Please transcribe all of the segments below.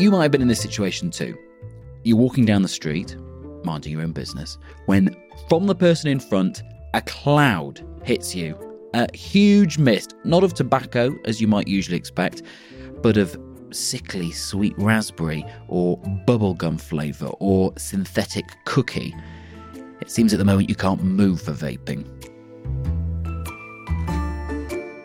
You might have been in this situation too. You're walking down the street, minding your own business, when from the person in front, a cloud hits you. A huge mist, not of tobacco as you might usually expect, but of sickly sweet raspberry or bubblegum flavour or synthetic cookie. It seems at the moment you can't move for vaping.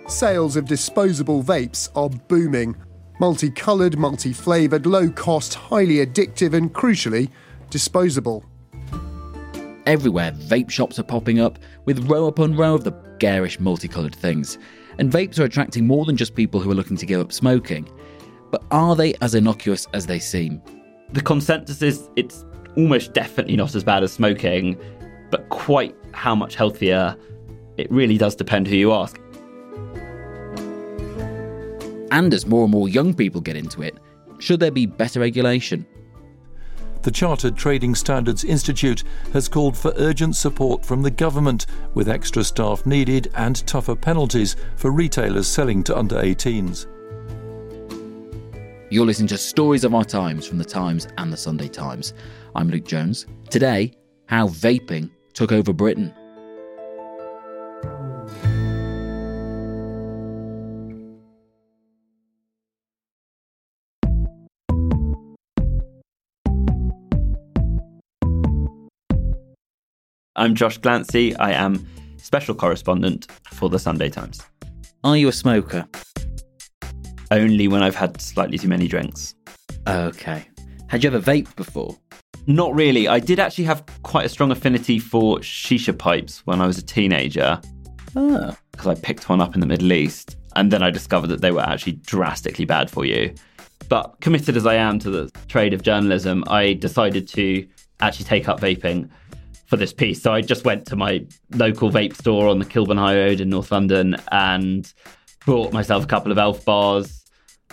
Sales of disposable vapes are booming. Multicoloured, multi flavoured, low cost, highly addictive, and crucially, disposable. Everywhere, vape shops are popping up with row upon row of the garish multicoloured things. And vapes are attracting more than just people who are looking to give up smoking. But are they as innocuous as they seem? The consensus is it's almost definitely not as bad as smoking, but quite how much healthier, it really does depend who you ask. And as more and more young people get into it, should there be better regulation? The Chartered Trading Standards Institute has called for urgent support from the government, with extra staff needed and tougher penalties for retailers selling to under 18s. You're listening to Stories of Our Times from The Times and The Sunday Times. I'm Luke Jones. Today, how vaping took over Britain. I'm Josh Glancy. I am special correspondent for the Sunday Times. Are you a smoker? Only when I've had slightly too many drinks. Okay. Had you ever vaped before? Not really. I did actually have quite a strong affinity for shisha pipes when I was a teenager. Ah. Oh. Because I picked one up in the Middle East. And then I discovered that they were actually drastically bad for you. But committed as I am to the trade of journalism, I decided to actually take up vaping for this piece. So I just went to my local vape store on the Kilburn High Road in North London and bought myself a couple of elf bars.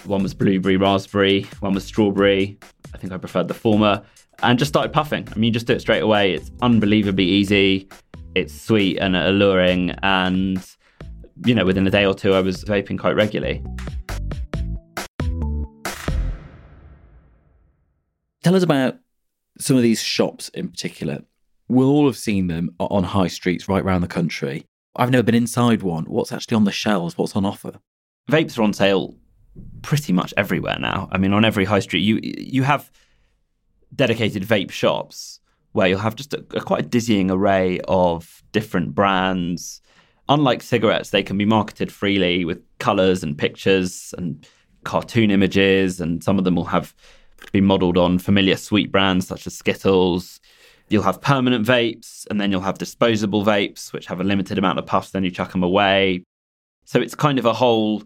One was blueberry raspberry, one was strawberry. I think I preferred the former. And just started puffing. I mean, you just do it straight away. It's unbelievably easy. It's sweet and alluring. And, you know, within a day or two, I was vaping quite regularly. Tell us about some of these shops in particular. We'll all have seen them on high streets right around the country. I've never been inside one. What's actually on the shelves? What's on offer? Vapes are on sale pretty much everywhere now. I mean, on every high street, you you have dedicated vape shops where you'll have just a, a quite a dizzying array of different brands. Unlike cigarettes, they can be marketed freely with colors and pictures and cartoon images, and some of them will have been modeled on familiar sweet brands such as Skittles. You'll have permanent vapes, and then you'll have disposable vapes, which have a limited amount of puffs, then you chuck them away. So it's kind of a whole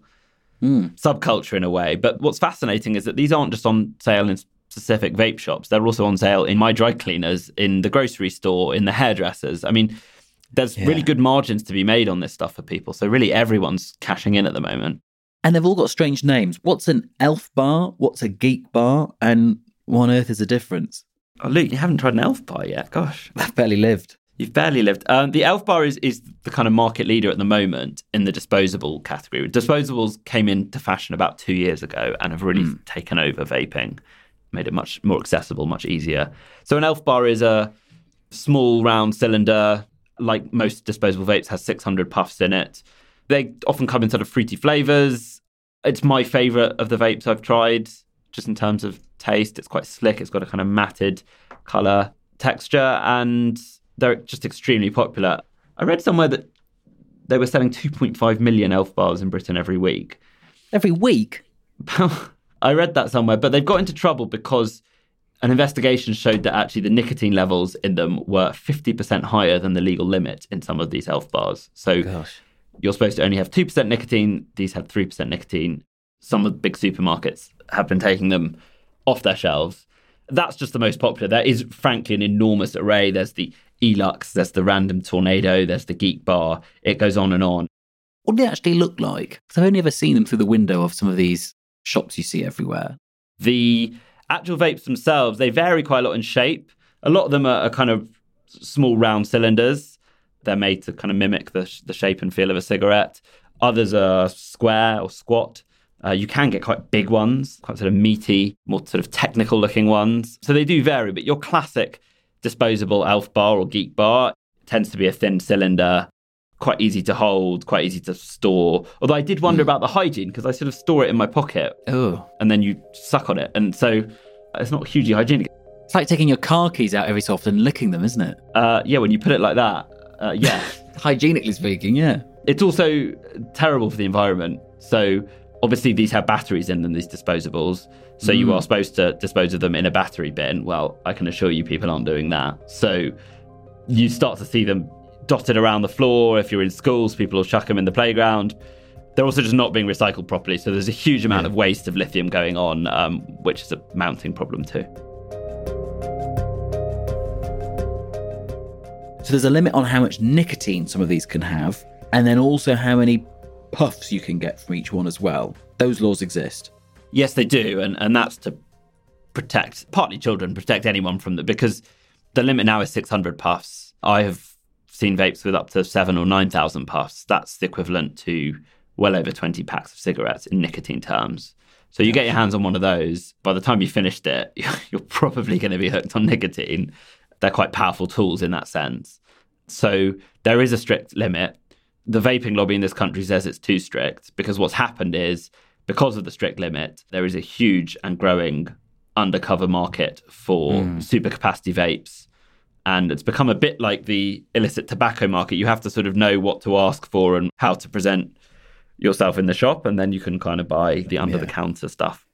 Mm. subculture in a way. But what's fascinating is that these aren't just on sale in specific vape shops, they're also on sale in my dry cleaners, in the grocery store, in the hairdressers. I mean, there's Yeah. really good margins to be made on this stuff for people. So really everyone's cashing in at the moment. And they've all got strange names. What's an elf bar? What's a geek bar? And what on earth is the difference? Oh, Luke, you haven't tried an elf bar yet. Gosh. I've barely lived. You've barely lived. Um, the Elf Bar is, is the kind of market leader at the moment in the disposable category. Disposables came into fashion about two years ago and have really taken over vaping, made it much more accessible, much easier. So an Elf Bar is a small round cylinder, like most disposable vapes, has 600 puffs in it. They often come in sort of fruity flavors. It's my favorite of the vapes I've tried, just in terms of taste. It's quite slick. It's got a kind of matted color texture, and they're just extremely popular. I read somewhere that they were selling 2.5 million elf bars in Britain every week. Every week? I read that somewhere, but they've got into trouble because an investigation showed that actually the nicotine levels in them were 50% higher than the legal limit in some of these elf bars. So Gosh. you're supposed to only have 2% nicotine. These had 3% nicotine. Some of the big supermarkets have been taking them off their shelves. That's just the most popular. There is, frankly, an enormous array. There's the Elux, there's the Random Tornado, there's the Geek Bar. It goes on and on. What do they actually look like? Because I've only ever seen them through the window of some of these shops you see everywhere. The actual vapes themselves, they vary quite a lot in shape. A lot of them are, are kind of small round cylinders. They're made to kind of mimic the, the shape and feel of a cigarette. Others are square or squat. Uh, you can get quite big ones, quite sort of meaty, more sort of technical looking ones. So they do vary, but your classic disposable elf bar or geek bar tends to be a thin cylinder, quite easy to hold, quite easy to store. Although I did wonder about the hygiene because I sort of store it in my pocket Oh. and then you suck on it. And so it's not hugely hygienic. It's like taking your car keys out every so often and licking them, isn't it? Uh, yeah, when you put it like that, uh, yeah. Hygienically speaking, yeah. it's also terrible for the environment. So obviously these have batteries in them, these disposables. So you are supposed to dispose of them in a battery bin. Well, I can assure you people aren't doing that. So you start to see them dotted around the floor. If you're in schools, people will chuck them in the playground. They're also just not being recycled properly. So there's a huge amount of waste of lithium going on, um, which is a mounting problem too. So there's a limit on how much nicotine some of these can have, and then also how many puffs you can get from each one as well. Those laws exist. Yes, they do, and and that's to protect partly children, protect anyone from the because the limit now is 600 puffs. I have seen vapes with up to seven or nine thousand puffs. That's the equivalent to well over 20 packs of cigarettes in nicotine terms. So you get your hands on one of those. By the time you finished it, you're probably going to be hooked on nicotine. They're quite powerful tools in that sense. So there is a strict limit. The vaping lobby in this country says it's too strict because what's happened is because of the strict limit, there is a huge and growing undercover market for hmm. supercapacity vapes. And it's become a bit like the illicit tobacco market. You have to sort of know what to ask for and how to present yourself in the shop, and then you can kind of buy the under the counter stuff.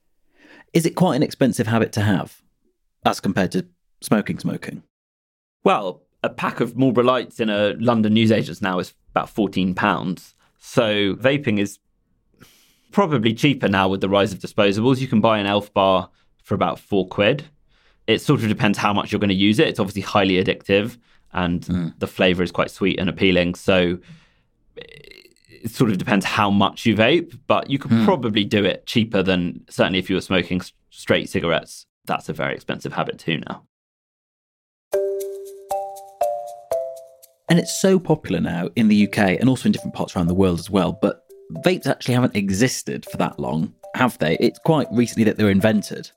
Is it quite an expensive habit to have as compared to smoking smoking? Well, a pack of Marlboro Lights in a London newsagents now is about fourteen pounds. So vaping is probably cheaper now with the rise of disposables. You can buy an Elf bar for about four quid. It sort of depends how much you're going to use it. It's obviously highly addictive, and hmm. the flavour is quite sweet and appealing. So it sort of depends how much you vape, but you could hmm. probably do it cheaper than certainly if you were smoking straight cigarettes. That's a very expensive habit too now. And it's so popular now in the UK and also in different parts around the world as well. But vapes actually haven't existed for that long, have they? It's quite recently that they were invented.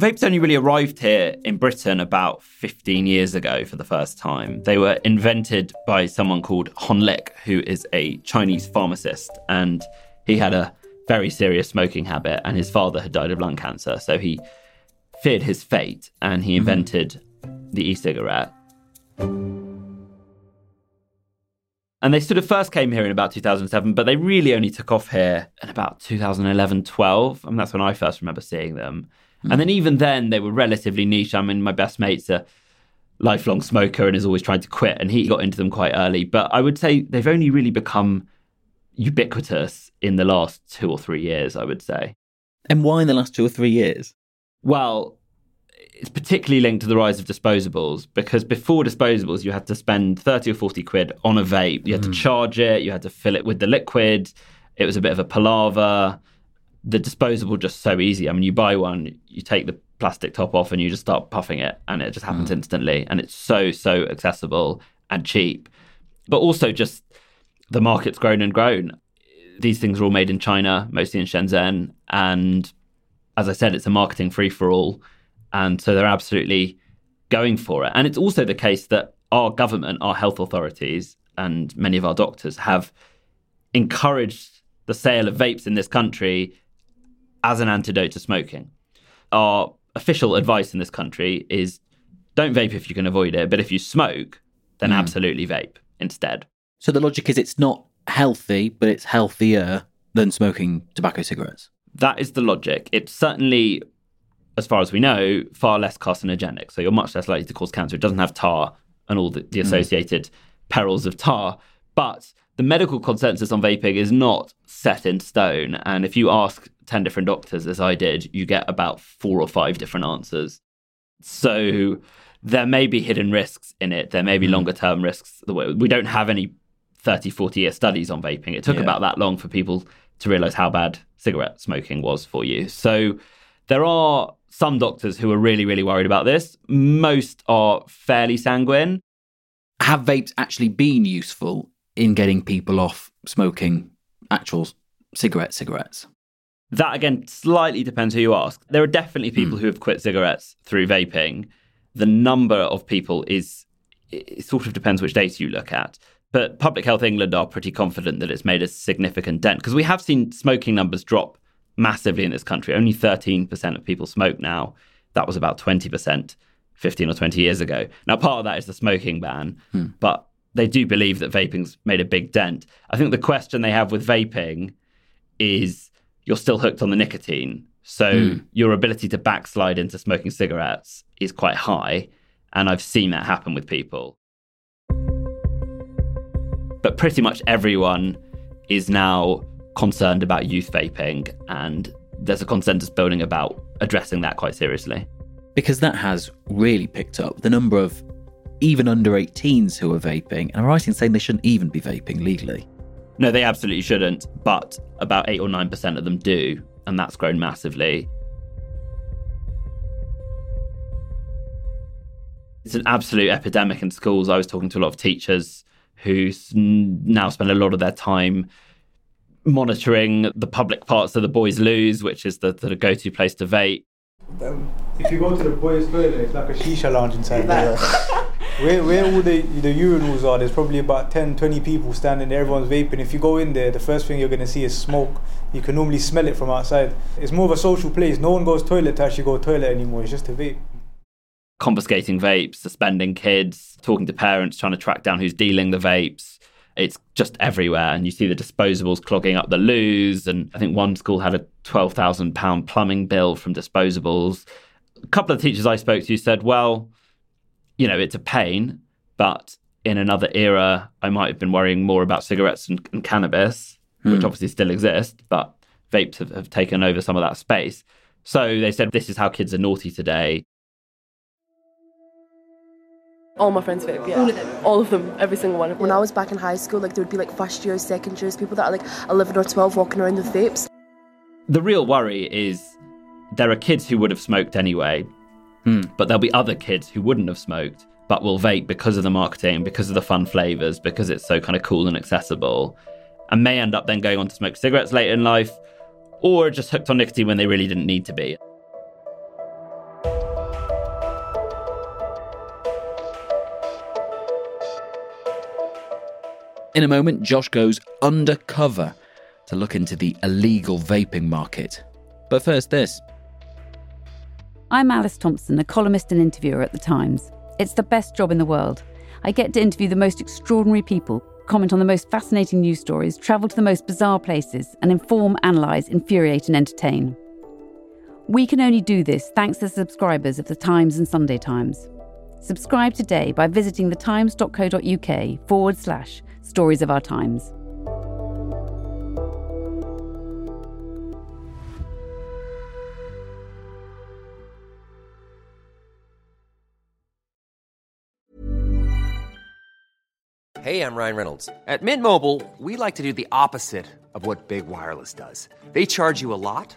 Vapes only really arrived here in Britain about 15 years ago for the first time. They were invented by someone called Hon Lik, who is a Chinese pharmacist, and he had a very serious smoking habit, and his father had died of lung cancer. So he feared his fate, and he mm-hmm. invented the e cigarette. And they sort of first came here in about 2007, but they really only took off here in about 2011, 12. I mean, that's when I first remember seeing them. And then even then, they were relatively niche. I mean, my best mate's a lifelong smoker and has always tried to quit, and he got into them quite early. But I would say they've only really become ubiquitous in the last two or three years, I would say. And why in the last two or three years? Well, it's particularly linked to the rise of disposables because before disposables, you had to spend 30 or 40 quid on a vape. You had to hmm. charge it, you had to fill it with the liquid. It was a bit of a palaver. The disposable just so easy. I mean, you buy one, you take the plastic top off and you just start puffing it, and it just happens hmm. instantly. And it's so, so accessible and cheap. But also, just the market's grown and grown. These things are all made in China, mostly in Shenzhen. And as I said, it's a marketing free for all. And so they're absolutely going for it. And it's also the case that our government, our health authorities, and many of our doctors have encouraged the sale of vapes in this country as an antidote to smoking. Our official advice in this country is don't vape if you can avoid it, but if you smoke, then hmm. absolutely vape instead. So the logic is it's not healthy, but it's healthier than smoking tobacco cigarettes. That is the logic. It's certainly as far as we know, far less carcinogenic. So you're much less likely to cause cancer. It doesn't have tar and all the, the associated mm. perils of tar. But the medical consensus on vaping is not set in stone. And if you ask 10 different doctors, as I did, you get about four or five different answers. So there may be hidden risks in it. There may be mm. longer term risks. We don't have any 30, 40 year studies on vaping. It took yeah. about that long for people to realize how bad cigarette smoking was for you. So there are some doctors who are really, really worried about this. Most are fairly sanguine. Have vapes actually been useful in getting people off smoking actual cigarette cigarettes? That again slightly depends who you ask. There are definitely people mm. who have quit cigarettes through vaping. The number of people is it sort of depends which data you look at. But Public Health England are pretty confident that it's made a significant dent because we have seen smoking numbers drop massively in this country. Only 13% of people smoke now. That was about 20% 15 or 20 years ago. Now, part of that is the smoking ban, hmm. but they do believe that vaping's made a big dent. I think the question they have with vaping is you're still hooked on the nicotine. So mm. your ability to backslide into smoking cigarettes is quite high. And I've seen that happen with people. But pretty much everyone is now concerned about youth vaping, and there's a consensus building about addressing that quite seriously. Because that has really picked up the number of even under 18s who are vaping. And I'm right in saying they shouldn't even be vaping legally. No, they absolutely shouldn't, but about 8 or 9% of them do, and that's grown massively. It's an absolute epidemic in schools. I was talking to a lot of teachers who now spend a lot of their time monitoring the public parts of the boys' loos, which is the, the go to place to vape. Um, if you go to the boys' toilet, it's like a shisha lounge inside there. where, where all the, the urinals are, there's probably about 10, 20 people standing there, everyone's vaping. If you go in there, the first thing you're going to see is smoke. You can normally smell it from outside. It's more of a social place. No one goes toilet to actually go toilet anymore, it's just a vape. Confiscating vapes, suspending kids, talking to parents, trying to track down who's dealing the vapes. It's just everywhere. And you see the disposables clogging up the loos. And I think one school had a £12,000 plumbing bill from disposables. A couple of teachers I spoke to said, well, you know, it's a pain, but in another era, I might have been worrying more about cigarettes and, and cannabis, mm. which hmm. obviously still exist, but vapes have, have taken over some of that space. So they said, this is how kids are naughty today. All my friends vape, yeah. All of them? All of them, every single one. of them. When I was back in high school, like there would be like first years, second years, people that are like 11 or 12 walking around with vapes. The real worry is there are kids who would have smoked anyway, Hmm. But there'll be other kids who wouldn't have smoked, but will vape because of the marketing, because of the fun flavors, because it's so kind of cool and accessible, and may end up then going on to smoke cigarettes later in life, or just hooked on nicotine when they really didn't need to be. In a moment, Josh goes undercover to look into the illegal vaping market. But first, this. I'm Alice Thompson, a columnist and interviewer at The Times. It's the best job in the world. I get to interview the most extraordinary people, comment on the most fascinating news stories, travel to the most bizarre places, and inform, analyse, infuriate, and entertain. We can only do this thanks to subscribers of The Times and Sunday Times. Subscribe today by visiting thetimes.co.uk forward slash stories of our times. Hey, I'm Ryan Reynolds. At Mint Mobile, we like to do the opposite of what Big Wireless does. They charge you a lot,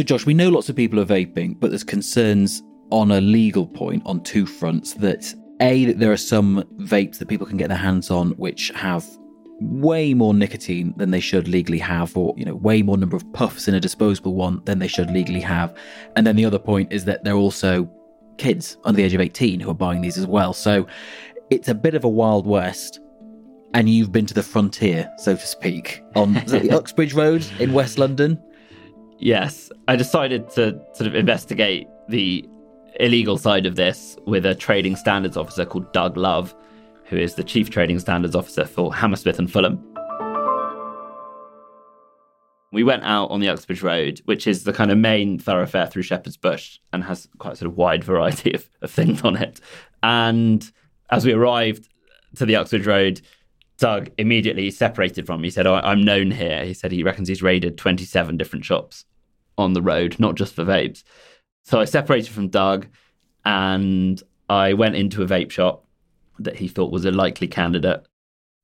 So, Josh, we know lots of people are vaping, but there's concerns on a legal point on two fronts that A, that there are some vapes that people can get their hands on which have way more nicotine than they should legally have, or, you know, way more number of puffs in a disposable one than they should legally have. And then the other point is that they're also kids under the age of 18 who are buying these as well. So it's a bit of a wild west. And you've been to the frontier, so to speak, on Uxbridge Road in West London. Yes, I decided to sort of investigate the illegal side of this with a trading standards officer called Doug Love, who is the chief trading standards officer for Hammersmith and Fulham. We went out on the Uxbridge Road, which is the kind of main thoroughfare through Shepherd's Bush and has quite a sort of wide variety of, of things on it. And as we arrived to the Uxbridge Road, Doug immediately separated from me. He said, oh, I'm known here. He said he reckons he's raided 27 different shops on the road, not just for vapes. So I separated from Doug and I went into a vape shop that he thought was a likely candidate.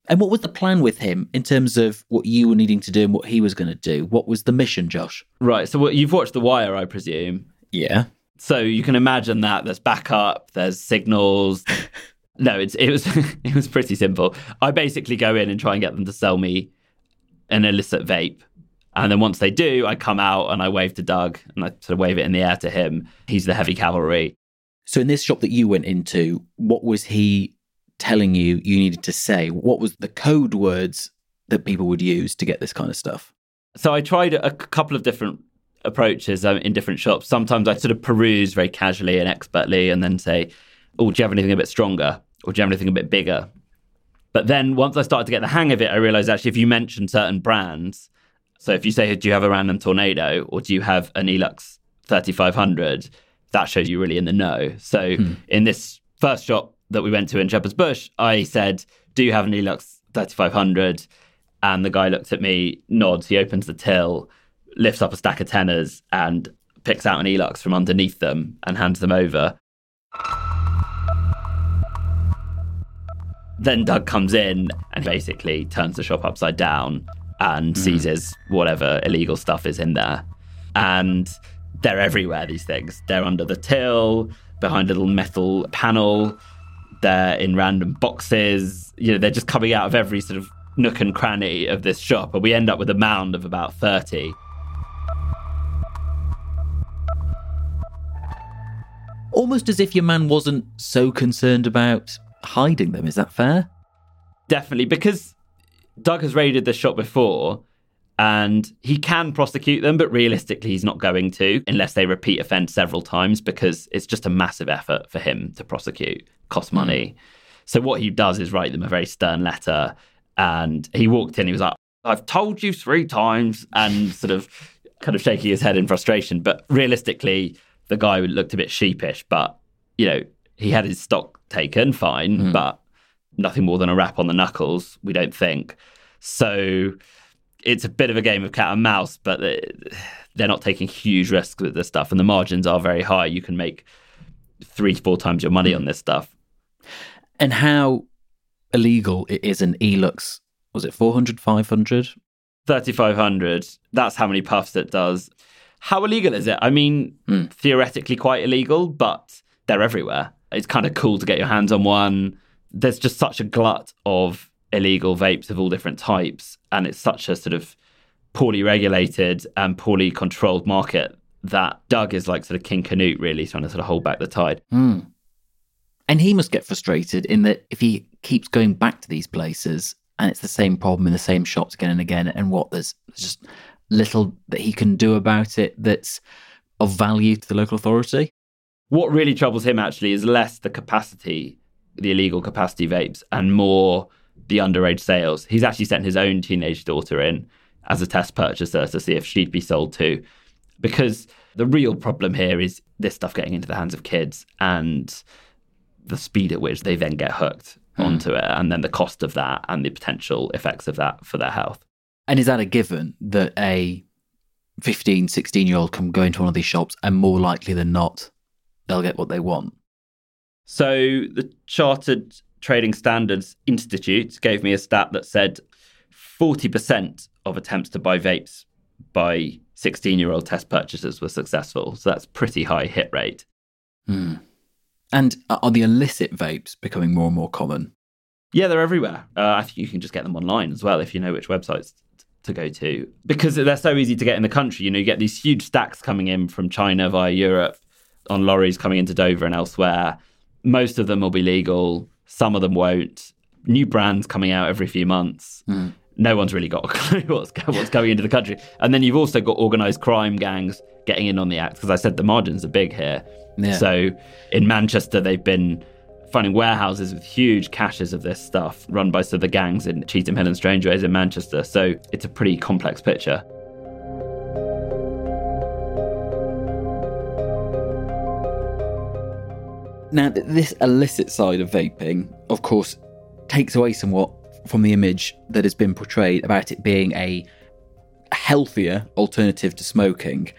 And what was the plan with him in terms of what you were needing to do and what he was going to do? What was the mission, Josh? Right. So you've watched The Wire, I presume. Yeah. So you can imagine that there's backup, there's signals. no, it's it was it was pretty simple. I basically go in and try and get them to sell me an illicit vape. And then once they do, I come out and I wave to Doug and I sort of wave it in the air to him. He's the heavy cavalry. So in this shop that you went into, what was he telling you you needed to say? What was the code words that people would use to get this kind of stuff? So I tried a couple of different approaches um, in different shops. Sometimes I sort of peruse very casually and expertly and then say, oh, do you have anything a bit stronger? Or do you have anything a bit bigger? But then once I started to get the hang of it, I realized actually if you mention certain brands, so if you say, do you have a random tornado or do you have an Elux 3500, that shows you really in the know. So hmm. in this first shop that we went to in Shepherd's Bush, I said, do you have an Elux 3500? And the guy looked at me, nods, he opens the till, lifts up a stack of tenners and picks out an Elux from underneath them and hands them over. Then Doug comes in and basically turns the shop upside down and mm. seizes whatever illegal stuff is in there. And they're everywhere, these things. They're under the till, behind a little metal panel, they're in random boxes. You know, they're just coming out of every sort of nook and cranny of this shop. And we end up with a mound of about 30. Almost as if your man wasn't so concerned about hiding them. Is that fair? Definitely, because Doug has raided the shop before and he can prosecute them, but realistically, he's not going to unless they repeat offence several times because it's just a massive effort for him to prosecute, cost hmm. money. Mm. So, what he does is write them a very stern letter. And he walked in, he was like, I've told you three times, and sort of kind of shaking his head in frustration. But realistically, the guy looked a bit sheepish, but, you know, he had his stock taken, fine, mm. but nothing more than a rap on the knuckles, we don't think. So it's a bit of a game of cat and mouse, but they're not taking huge risks with this stuff, and the margins are very high. You can make three to four times your money on this stuff. And how illegal it is an Elux? Was it 400, 500? 3,500. That's how many puffs it does. How illegal is it? I mean, mm. theoretically quite illegal, but they're everywhere. It's kind of cool to get your hands on one. There's just such a glut of illegal vapes of all different types, and it's such a sort of poorly regulated and poorly controlled market that Doug is like sort of King Canute, really trying to sort of hold back the tide. Mm. And he must get frustrated in that if he keeps going back to these places and it's the same problem in the same shops again and again, and what there's just little that he can do about it that's of value to the local authority? What really troubles him actually is less the capacity, the illegal capacity vapes, and more the underage sales. He's actually sent his own teenage daughter in as a test purchaser to see if she'd be sold too. Because the real problem here is this stuff getting into the hands of kids and the speed at which they then get hooked Hmm. onto it, and then the cost of that and the potential effects of that for their health. And is that a given that a 15, 16 year old can go into one of these shops and more likely than not, they'll get what they want? So the Chartered Trading Standards Institute gave me a stat that said 40% of attempts to buy vapes by 16 year old test purchasers were successful. So that's pretty high hit rate. Hmm. And are the illicit vapes becoming more and more common? Yeah, they're everywhere. Uh, I think you can just get them online as well if you know which websites to go to because they're so easy to get in the country. You know, you get these huge stacks coming in from China via Europe on lorries coming into Dover and elsewhere. Most of them will be legal, some of them won't. New brands coming out every few months. Hmm. No one's really got a clue what's, what's going into the country. And then you've also got organised crime gangs getting in on the act because I said the margins are big here. Yeah. So in Manchester, they've been finding warehouses with huge caches of this stuff run by some of the gangs in Cheetham Hill and Strangeways in Manchester. So it's a pretty complex picture. Now, th- this illicit side of vaping, of course, takes away somewhat from the image that has been portrayed about it being a healthier alternative to smoking.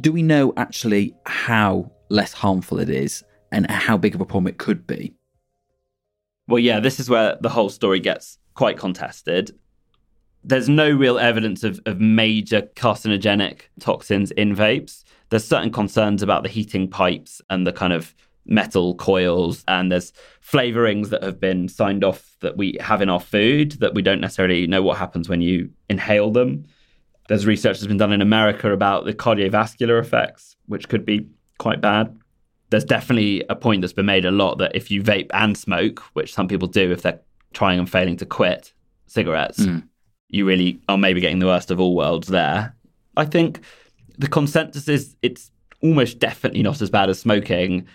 Do we know actually how less harmful it is and how big of a problem it could be? Well, yeah, this is where the whole story gets quite contested. There's no real evidence of, of major carcinogenic toxins in vapes. There's certain concerns about the heating pipes and the kind of metal coils, and there's flavorings that have been signed off that we have in our food that we don't necessarily know what happens when you inhale them. There's research that's been done in America about the cardiovascular effects, which could be quite bad there's definitely a point that's been made a lot that if you vape and smoke, which some people do if they're trying and failing to quit cigarettes, Mm. you really are maybe getting the worst of all worlds there. I think the consensus is it's almost definitely not as bad as smoking,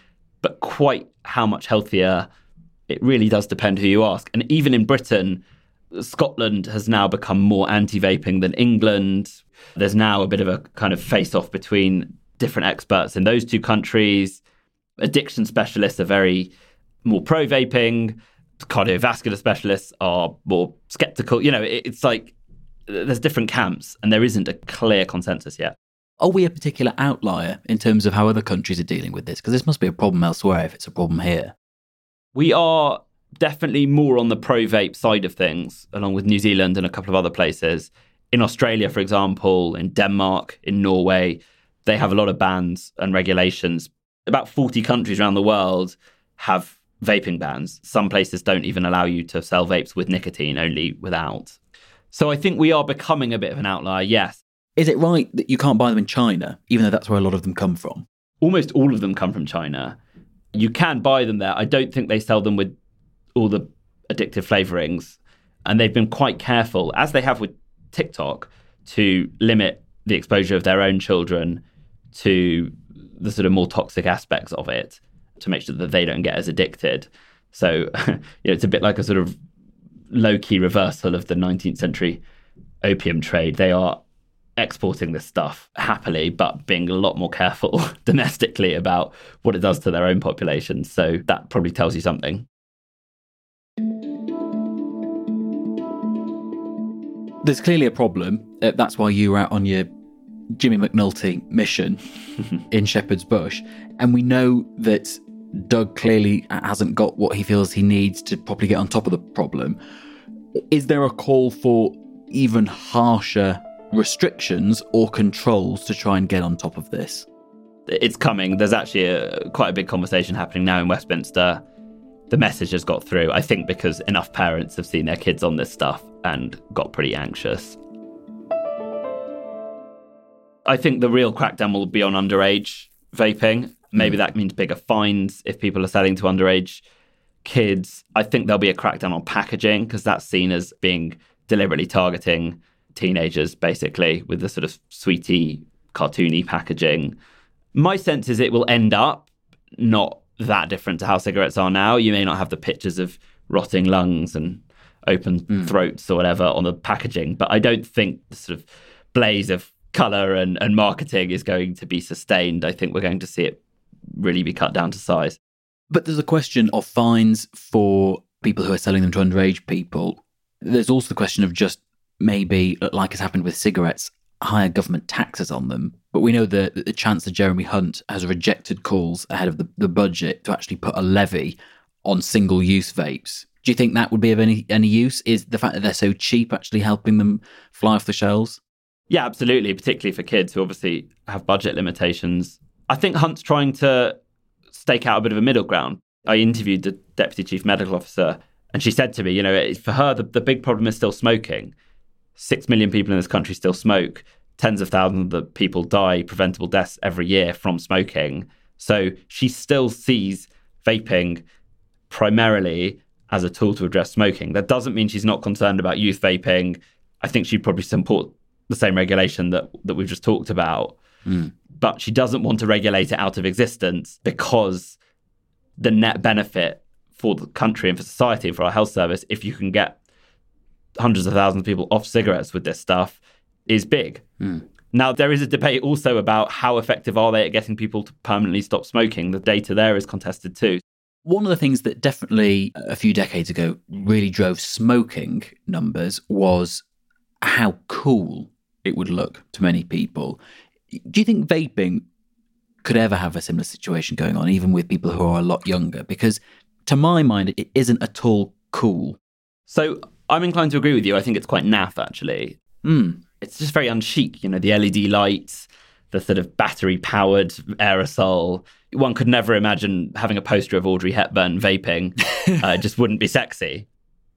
but quite how much healthier it really does depend who you ask. And even in Britain, Scotland has now become more anti vaping than England. There's now a bit of a kind of face off between different experts in those two countries. Addiction specialists are very more pro vaping, cardiovascular specialists are more skeptical. You know, it's like there's different camps and there isn't a clear consensus yet. Are we a particular outlier in terms of how other countries are dealing with this? Because this must be a problem elsewhere if it's a problem here. We are definitely more on the pro vape side of things, along with New Zealand and a couple of other places. In Australia, for example, in Denmark, in Norway, they have a lot of bans and regulations. About 40 countries around the world have vaping bans. Some places don't even allow you to sell vapes with nicotine, only without. So I think we are becoming a bit of an outlier, yes. Is it right that you can't buy them in China, even though that's where a lot of them come from? Almost all of them come from China. You can buy them there. I don't think they sell them with all the addictive flavorings. And they've been quite careful, as they have with TikTok, to limit the exposure of their own children to the sort of more toxic aspects of it to make sure that they don't get as addicted. So, you know, it's a bit like a sort of low key reversal of the 19th century opium trade. They are exporting this stuff happily, but being a lot more careful domestically about what it does to their own population. So that probably tells you something. There's clearly a problem. Uh, that's why you were out on your Jimmy McNulty mission in Shepherd's Bush. And we know that Doug clearly hasn't got what he feels he needs to properly get on top of the problem. Is there a call for even harsher restrictions or controls to try and get on top of this? It's coming. There's actually a, quite a big conversation happening now in Westminster. The message has got through, I think, because enough parents have seen their kids on this stuff and got pretty anxious. I think the real crackdown will be on underage vaping. Maybe hmm. that means bigger fines if people are selling to underage kids. I think there'll be a crackdown on packaging because that's seen as being deliberately targeting teenagers, basically, with the sort of sweetie, cartoony packaging. My sense is it will end up not that different to how cigarettes are now. You may not have the pictures of rotting lungs and open Mm. throats or whatever on the packaging, but I don't think the sort of blaze of color and, and marketing is going to be sustained. I think we're going to see it really be cut down to size. But there's a question of fines for people who are selling them to underage people. There's also the question of just maybe, uh, like has happened with cigarettes, higher government taxes on them. But we know that the Chancellor Jeremy Hunt has rejected calls ahead of the, the budget to actually put a levy on single use vapes. Do you think that would be of any, any use? Is the fact that they're so cheap actually helping them fly off the shelves? Yeah, absolutely, particularly for kids who obviously have budget limitations. I think Hunt's trying to stake out a bit of a middle ground. I interviewed the deputy chief medical officer, and she said to me, you know, for her, the, the big problem is still smoking. Six million people in this country still smoke. Tens of thousands of people die preventable deaths every year from smoking. So she still sees vaping primarily as a tool to address smoking. That doesn't mean she's not concerned about youth vaping. I think she'd probably support the same regulation that that we've just talked about. Hmm. But she doesn't want to regulate it out of existence because the net benefit for the country and for society and for our health service, if you can get hundreds of thousands of people off cigarettes with this stuff, is big. Hmm. Now, there is a debate also about how effective are they at getting people to permanently stop smoking. The data there is contested too. One of the things that definitely a few decades ago really drove smoking numbers was how cool it would look to many people. Do you think vaping could ever have a similar situation going on, even with people who are a lot younger? Because to my mind, it isn't at all cool. So I'm inclined to agree with you. I think it's quite naff, actually. Mm. It's just very unchic, you know, the LED lights, the sort of battery powered aerosol. One could never imagine having a poster of Audrey Hepburn vaping. uh, it just wouldn't be sexy.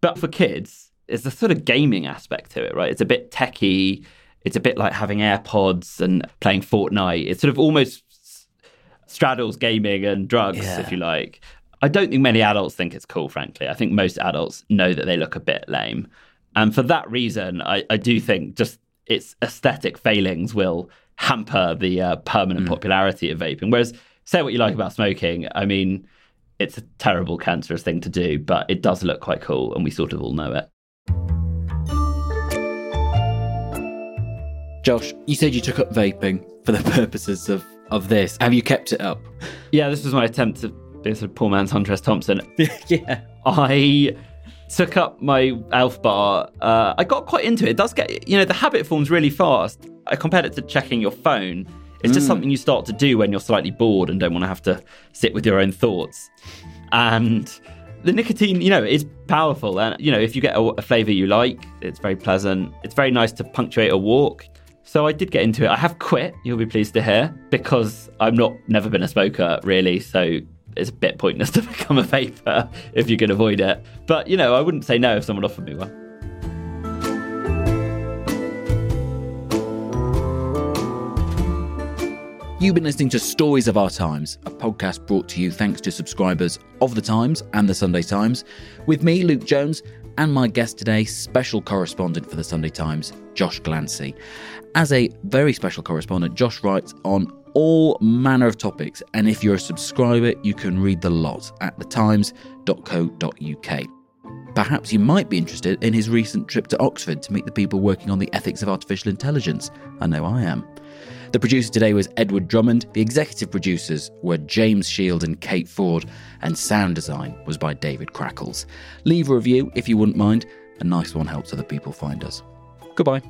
But for kids, it's the sort of gaming aspect to it, right? It's a bit techy. It's a bit like having AirPods and playing Fortnite. It sort of almost straddles gaming and drugs, Yeah. if you like. I don't think many adults think it's cool, frankly. I think most adults know that they look a bit lame. And for that reason, I, I do think just its aesthetic failings will hamper the uh, permanent popularity of vaping. Whereas, say what you like about smoking, I mean, it's a terrible, cancerous thing to do, but it does look quite cool, and we sort of all know it. Josh, you said you took up vaping for the purposes of, of this. Have you kept it up? Yeah, this was my attempt to be a sort of poor man's Hunter S. Thompson. yeah. I took up my Elf bar. Uh, I got quite into it. It does get, you know, the habit forms really fast. I compared it to checking your phone. It's just Mm. something you start to do when you're slightly bored and don't want to have to sit with your own thoughts. And the nicotine, you know, is powerful. And, you know, if you get a, a flavor you like, it's very pleasant. It's very nice to punctuate a walk. So I did get into it. I have quit, you'll be pleased to hear, because I'm not never been a smoker really. So it's a bit pointless to become a vaper if you can avoid it. But you know, I wouldn't say no if someone offered me one. You've been listening to Stories of Our Times, a podcast brought to you thanks to subscribers of The Times and The Sunday Times, with me, Luke Jones, and my guest today, special correspondent for The Sunday Times, Josh Glancy. As a very special correspondent, Josh writes on all manner of topics, and if you're a subscriber, you can read the lot at thetimes.co.uk. Perhaps you might be interested in his recent trip to Oxford to meet the people working on the ethics of artificial intelligence. I know I am. The producer today was Edward Drummond. The executive producers were James Shield and Kate Ford, and sound design was by David Crackles. Leave a review if you wouldn't mind. A nice one helps other people find us. Goodbye.